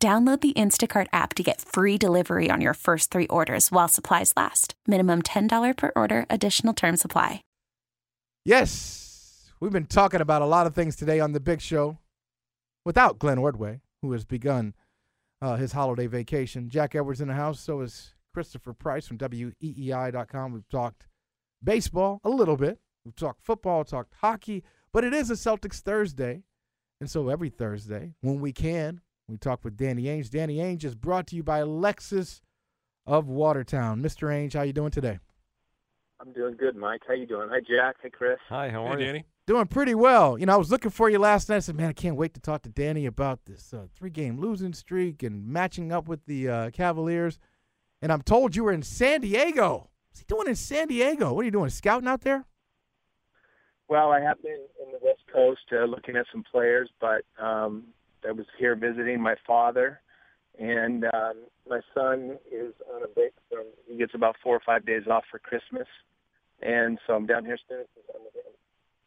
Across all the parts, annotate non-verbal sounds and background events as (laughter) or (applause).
Download the Instacart app to get free delivery on your first three orders while supplies last. Minimum $10 per order, additional term supply. Yes, we've been talking about a lot of things today on The Big Show without Glenn Ordway, who has begun uh, his holiday vacation. Jack Edwards in the house, so is Christopher Price from WEEI.com. We've talked baseball a little bit, we've talked football, talked hockey, but it is a Celtics Thursday. And so every Thursday, when we can, we talk with Danny Ainge. Danny Ainge is brought to you by Lexus of Watertown. Mr. Ainge, how you doing today? I'm doing good, Mike. How you doing? Hi, Jack. Hey, Chris. Hi, how are Hey, you? Danny. Doing pretty well. You know, I was looking for you last night. I said, man, I can't wait to talk to Danny about this uh, three-game losing streak and matching up with the uh, Cavaliers. And I'm told you were in San Diego. What's he doing in San Diego? What are you doing, scouting out there? Well, I have been in the West Coast uh, looking at some players, but um, I was here visiting my father, and um, my son is on a break from. He gets about four or five days off for Christmas, and so I'm down here spending some time with him.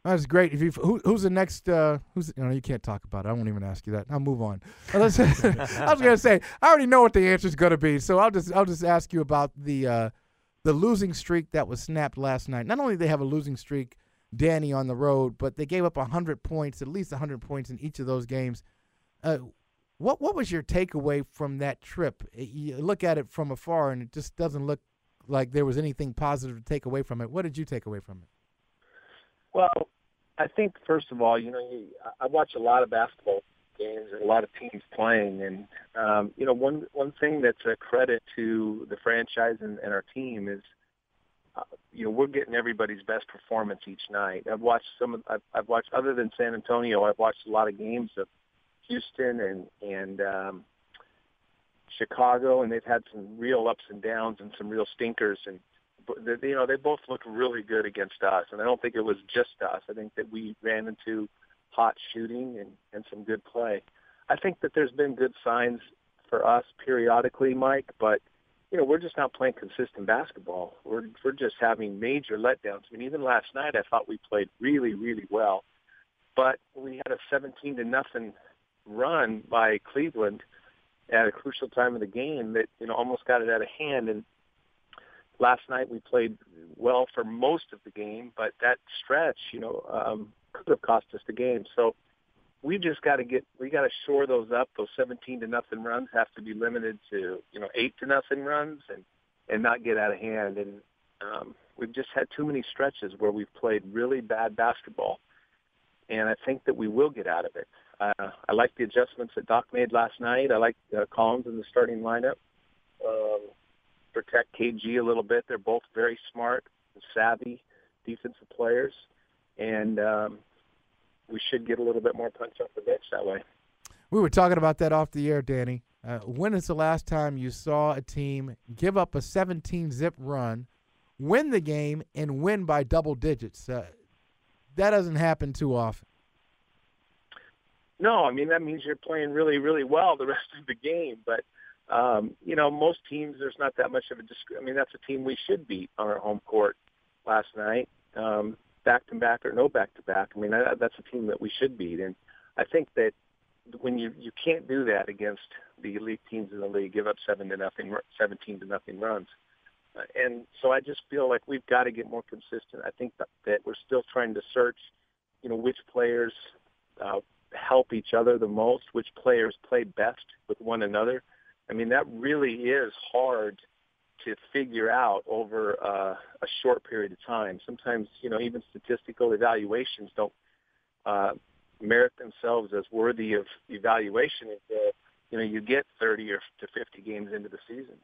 That's great. If you, who, who's the next? Uh, who's you know you can't talk about it. I won't even ask you that. I'll move on. (laughs) I was gonna say I already know what the answer is gonna be, so I'll just I'll just ask you about the uh, the losing streak that was snapped last night. Not only did they have a losing streak, Danny on the road, but they gave up hundred points, at least hundred points in each of those games. Uh, what what was your takeaway from that trip? You look at it from afar, and it just doesn't look like there was anything positive to take away from it. What did you take away from it? Well, I think first of all, you know, you, I watch a lot of basketball games and a lot of teams playing, and um, you know, one one thing that's a credit to the franchise and, and our team is, uh, you know, we're getting everybody's best performance each night. I've watched some of, I've, I've watched other than San Antonio, I've watched a lot of games of Houston and and um, Chicago, and they've had some real ups and downs and some real stinkers, and you know they both look really good against us. And I don't think it was just us. I think that we ran into hot shooting and and some good play. I think that there's been good signs for us periodically, Mike, but you know we're just not playing consistent basketball. We're we're just having major letdowns. I mean, even last night I thought we played really really well, but we had a 17 to nothing run by Cleveland at a crucial time of the game that you know almost got it out of hand. And last night we played well for most of the game, but that stretch, you know, um, could have cost us the game. So we just got to get we got to shore those up. Those 17 to nothing runs have to be limited to you know eight to nothing runs and and not get out of hand. And um, we've just had too many stretches where we've played really bad basketball, and I think that we will get out of it. Uh, I like the adjustments that Doc made last night. I like uh, Collins in the starting lineup. Um, protect KG a little bit. They're both very smart, savvy defensive players, and um, we should get a little bit more punch off the bench that way. We were talking about that off the air, Danny. Uh, when is the last time you saw a team give up a 17 zip run, win the game, and win by double digits? Uh, that doesn't happen too often. No, I mean that means you're playing really, really well the (laughs) rest of the game. But um, you know, most teams there's not that much of a. Disc- I mean, that's a team we should beat on our home court last night, back to back or no back to back. I mean, that, that's a team that we should beat, and I think that when you you can't do that against the elite teams in the league, give up seven to nothing, seventeen to nothing runs. Uh, and so I just feel like we've got to get more consistent. I think that, that we're still trying to search, you know, which players uh, help each other the most, which players play best with one another. I mean, that really is hard to figure out over uh, a short period of time. Sometimes, you know, even statistical evaluations don't uh, merit themselves as worthy of evaluation until, you know, you get 30 or to 50 games into the season.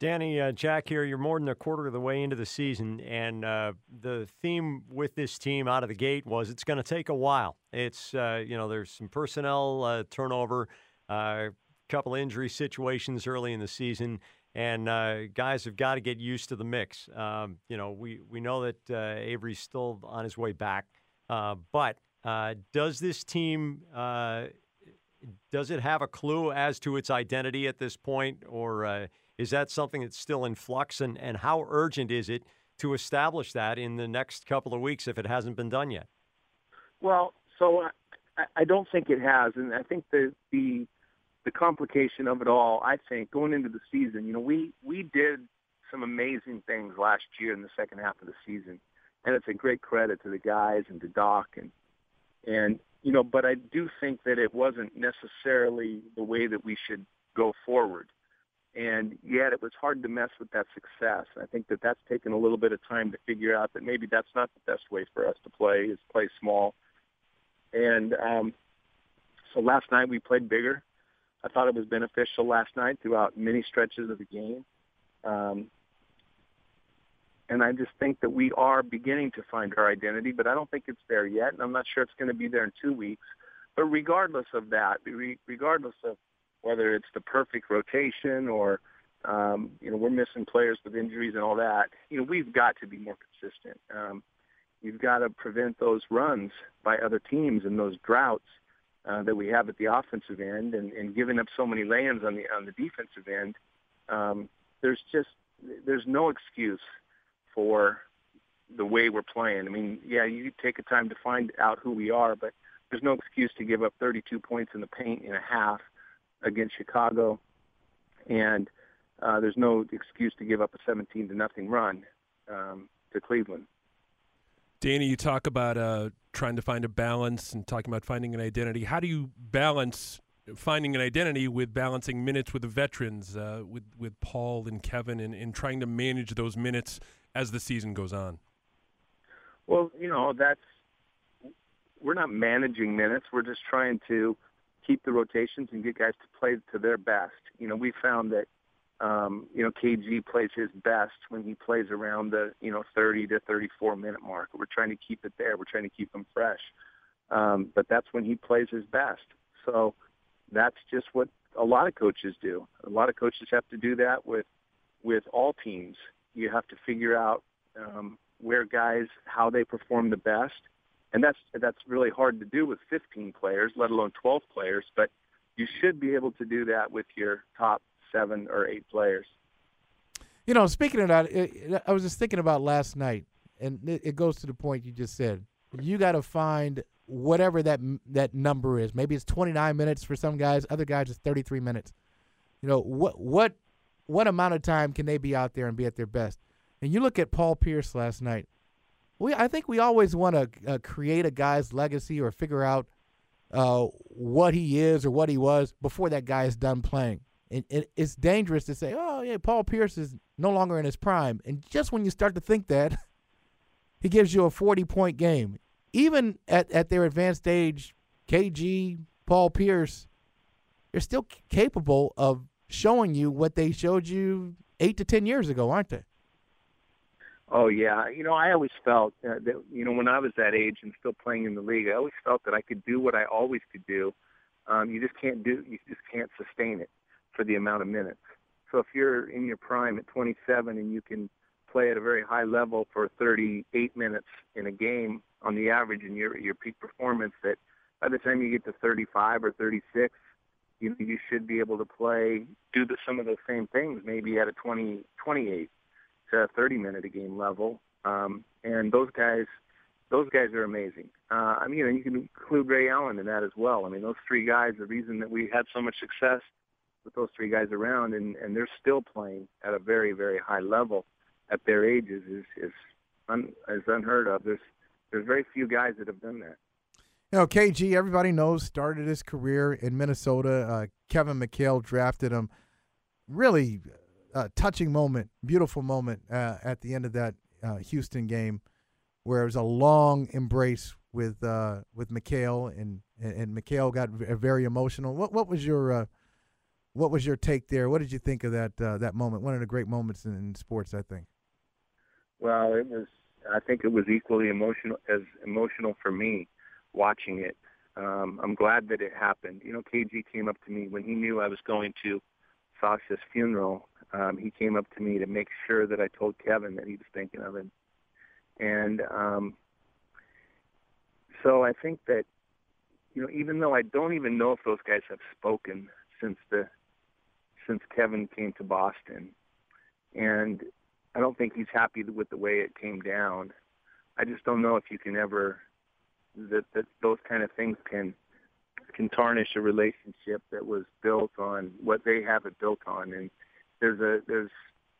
Danny, uh, Jack here. You're more than a quarter of the way into the season, and uh, the theme with this team out of the gate was it's going to take a while. It's uh, you know there's some personnel uh, turnover, uh, couple injury situations early in the season, and uh, guys have got to get used to the mix. Um, you know, we we know that Avery's still on his way back, but does this team? Does it have a clue as to its identity at this point, or is that something that's still in flux? And, and how urgent is it to establish that in the next couple of weeks if it hasn't been done yet? Well, so uh, I, I don't think it has, and I think the the the complication of it all, I think, going into the season, you know, we we did some amazing things last year in the second half of the season, and it's a great credit to the guys and to Doc and and you know, but I do think that it wasn't necessarily the way that we should go forward. And yet it was hard to mess with that success. I think that that's taken a little bit of time to figure out that maybe that's not the best way for us to play is play small. And um, so last night we played bigger. I thought it was beneficial last night throughout many stretches of the game. Um, and I just think that we are beginning to find our identity, but I don't think it's there yet, and I'm not sure it's going to be there in two weeks. But regardless of that, regardless of whether it's the perfect rotation or um, you know we're missing players with injuries and all that, you know we've got to be more consistent. Um, you've got to prevent those runs by other teams and those droughts uh, that we have at the offensive end, and, and giving up so many lands on the on the defensive end. Um, there's just there's no excuse for the way we're playing. I mean, yeah, you take a time to find out who we are, but there's no excuse to give up 32 points in the paint in a half against Chicago, and uh, there's no excuse to give up a 17 to nothing run um, to Cleveland. Danny, you talk about uh, trying to find a balance and talking about finding an identity. How do you balance finding an identity with balancing minutes with the veterans, uh, with with Paul and Kevin, and, and trying to manage those minutes as the season goes on? Well, you know, that's we're not managing minutes. We're just trying to keep the rotations and get guys to play to their best. You know, we found that um, you know KG plays his best when he plays around the you know 30 to 34 minute mark. We're trying to keep it there. We're trying to keep him fresh. Um, but that's when he plays his best. So that's just what a lot of coaches do. A lot of coaches have to do that with with all teams you have to figure out um, where guys how they perform the best, and that's that's really hard to do with 15 players, let alone 12 players. But you should be able to do that with your top seven or eight players. You know, speaking of that, I was just thinking about last night, and it, goes to the point you just said. You got to find whatever that that number is. Maybe it's 29 minutes for some guys. Other guys it's 33 minutes. You know what what what amount of time can they be out there and be at their best? And you look at Paul Pierce last night. We, I think we always want to uh, create a guy's legacy or figure out uh, what he is or what he was before that guy is done playing. And it, it's dangerous to say, oh, yeah, Paul Pierce is no longer in his prime. And just when you start to think that, (laughs) he gives you a 40 point game. Even at, at their advanced age, KG, Paul Pierce, they're still c- capable of showing you what they showed you eight to ten years ago, aren't they? Oh yeah, you know I always felt uh, that you know when I was that age and still playing in the league, I always felt that I could do what I always could do. Um, you just can't do, you just can't sustain it for the amount of minutes. So if you're in your prime at 27 and you can play at a very high level for 38 minutes in a game on the average in your your peak performance, that by the time you get to 35 or 36, you you should be able to play, do the, some of the same things, maybe at a 20, 28 to 30 minute a game level. Um, and those guys, those guys are amazing. Uh, I mean, you, know, you can include Ray Allen in that as well. I mean, those three guys, the reason that we had so much success with those three guys around, and, and they're still playing at a very, very high level at their ages is is, un, is unheard of. There's there's very few guys that have done that. You know, KG, everybody knows, started his career in Minnesota. Uh, Kevin McHale drafted him. Really uh, touching moment, beautiful moment uh, at the end of that uh, Houston game, where it was a long embrace with uh, with McHale, and and McHale got very emotional. What what was your uh, what was your take there? What did you think of that that moment? One of the great moments in, in sports, I think. Well, it was. I think it was equally emotional as emotional for me watching it. um, I'm glad that it happened. You know, KG came up to me when he knew I was going to Sasha's funeral. Um, he came up to me to make sure that I told Kevin that he was thinking of him, and um, so I think that you know, even though I don't even know if those guys have spoken since the since Kevin came to Boston, and I don't think he's happy with the way it came down. I just don't know if you can ever that that those kind of things can can tarnish a relationship that was built on what they have it built on and there's a there's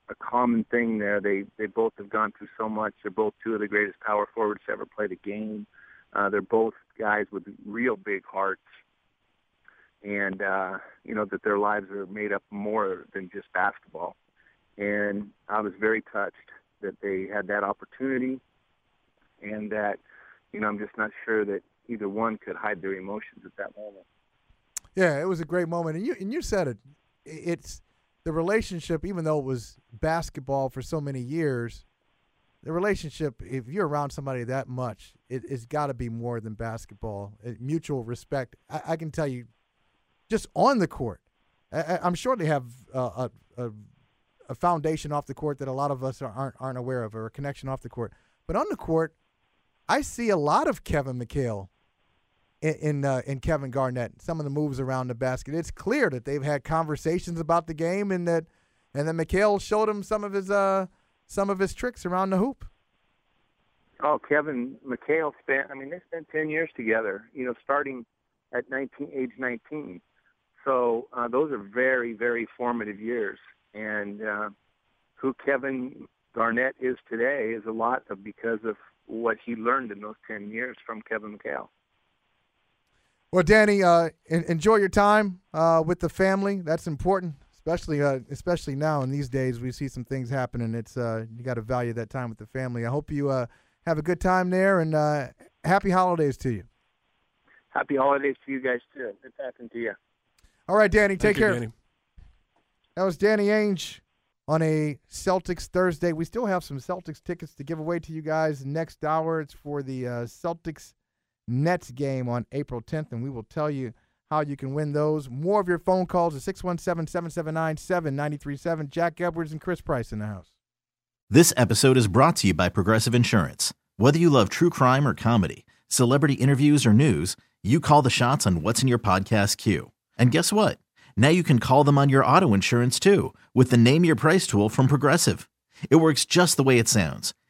a common thing there they they both have gone through so much they're both two of the greatest power forwards to ever play the game uh they're both guys with real big hearts and uh you know that their lives are made up more than just basketball and I was very touched that they had that opportunity and that you know, I'm just not sure that either one could hide their emotions at that moment. Yeah, it was a great moment, and you and you said it. It's the relationship, even though it was basketball for so many years. The relationship, if you're around somebody that much, it, has got to be more than basketball. It, mutual respect. I, I, can tell you, just on the court, I, am sure they have uh, a, a, a foundation off the court that a lot of us aren't aren't aware of, or a connection off the court. But on the court, I see a lot of Kevin McHale in in, uh, in, Kevin Garnett. Some of the moves around the basket. It's clear that they've had conversations about the game, and that and that McHale showed him some of his uh, some of his tricks around the hoop. Oh, Kevin McHale spent. I mean, they spent ten years together. You know, starting at 19, age 19. So uh, those are very, very formative years. And uh, who Kevin Garnett is today is a lot of because of what he learned in those 10 years from Kevin McHale. Well, Danny, uh, enjoy your time uh, with the family. That's important, especially uh, especially now in these days. We see some things happening. It's uh, you got to value that time with the family. I hope you uh, have a good time there, and uh, happy holidays to you. Happy holidays to you guys too. Good talking to you. All right, Danny. Take Thank care. You, Danny. That was Danny Ainge on a Celtics Thursday. We still have some Celtics tickets to give away to you guys next hour. It's for the uh, Celtics Nets game on April 10th, and we will tell you how you can win those. More of your phone calls at 617 779 7937. Jack Edwards and Chris Price in the house. This episode is brought to you by Progressive Insurance. Whether you love true crime or comedy, celebrity interviews or news, you call the shots on what's in your podcast queue. And guess what? Now you can call them on your auto insurance too with the Name Your Price tool from Progressive. It works just the way it sounds.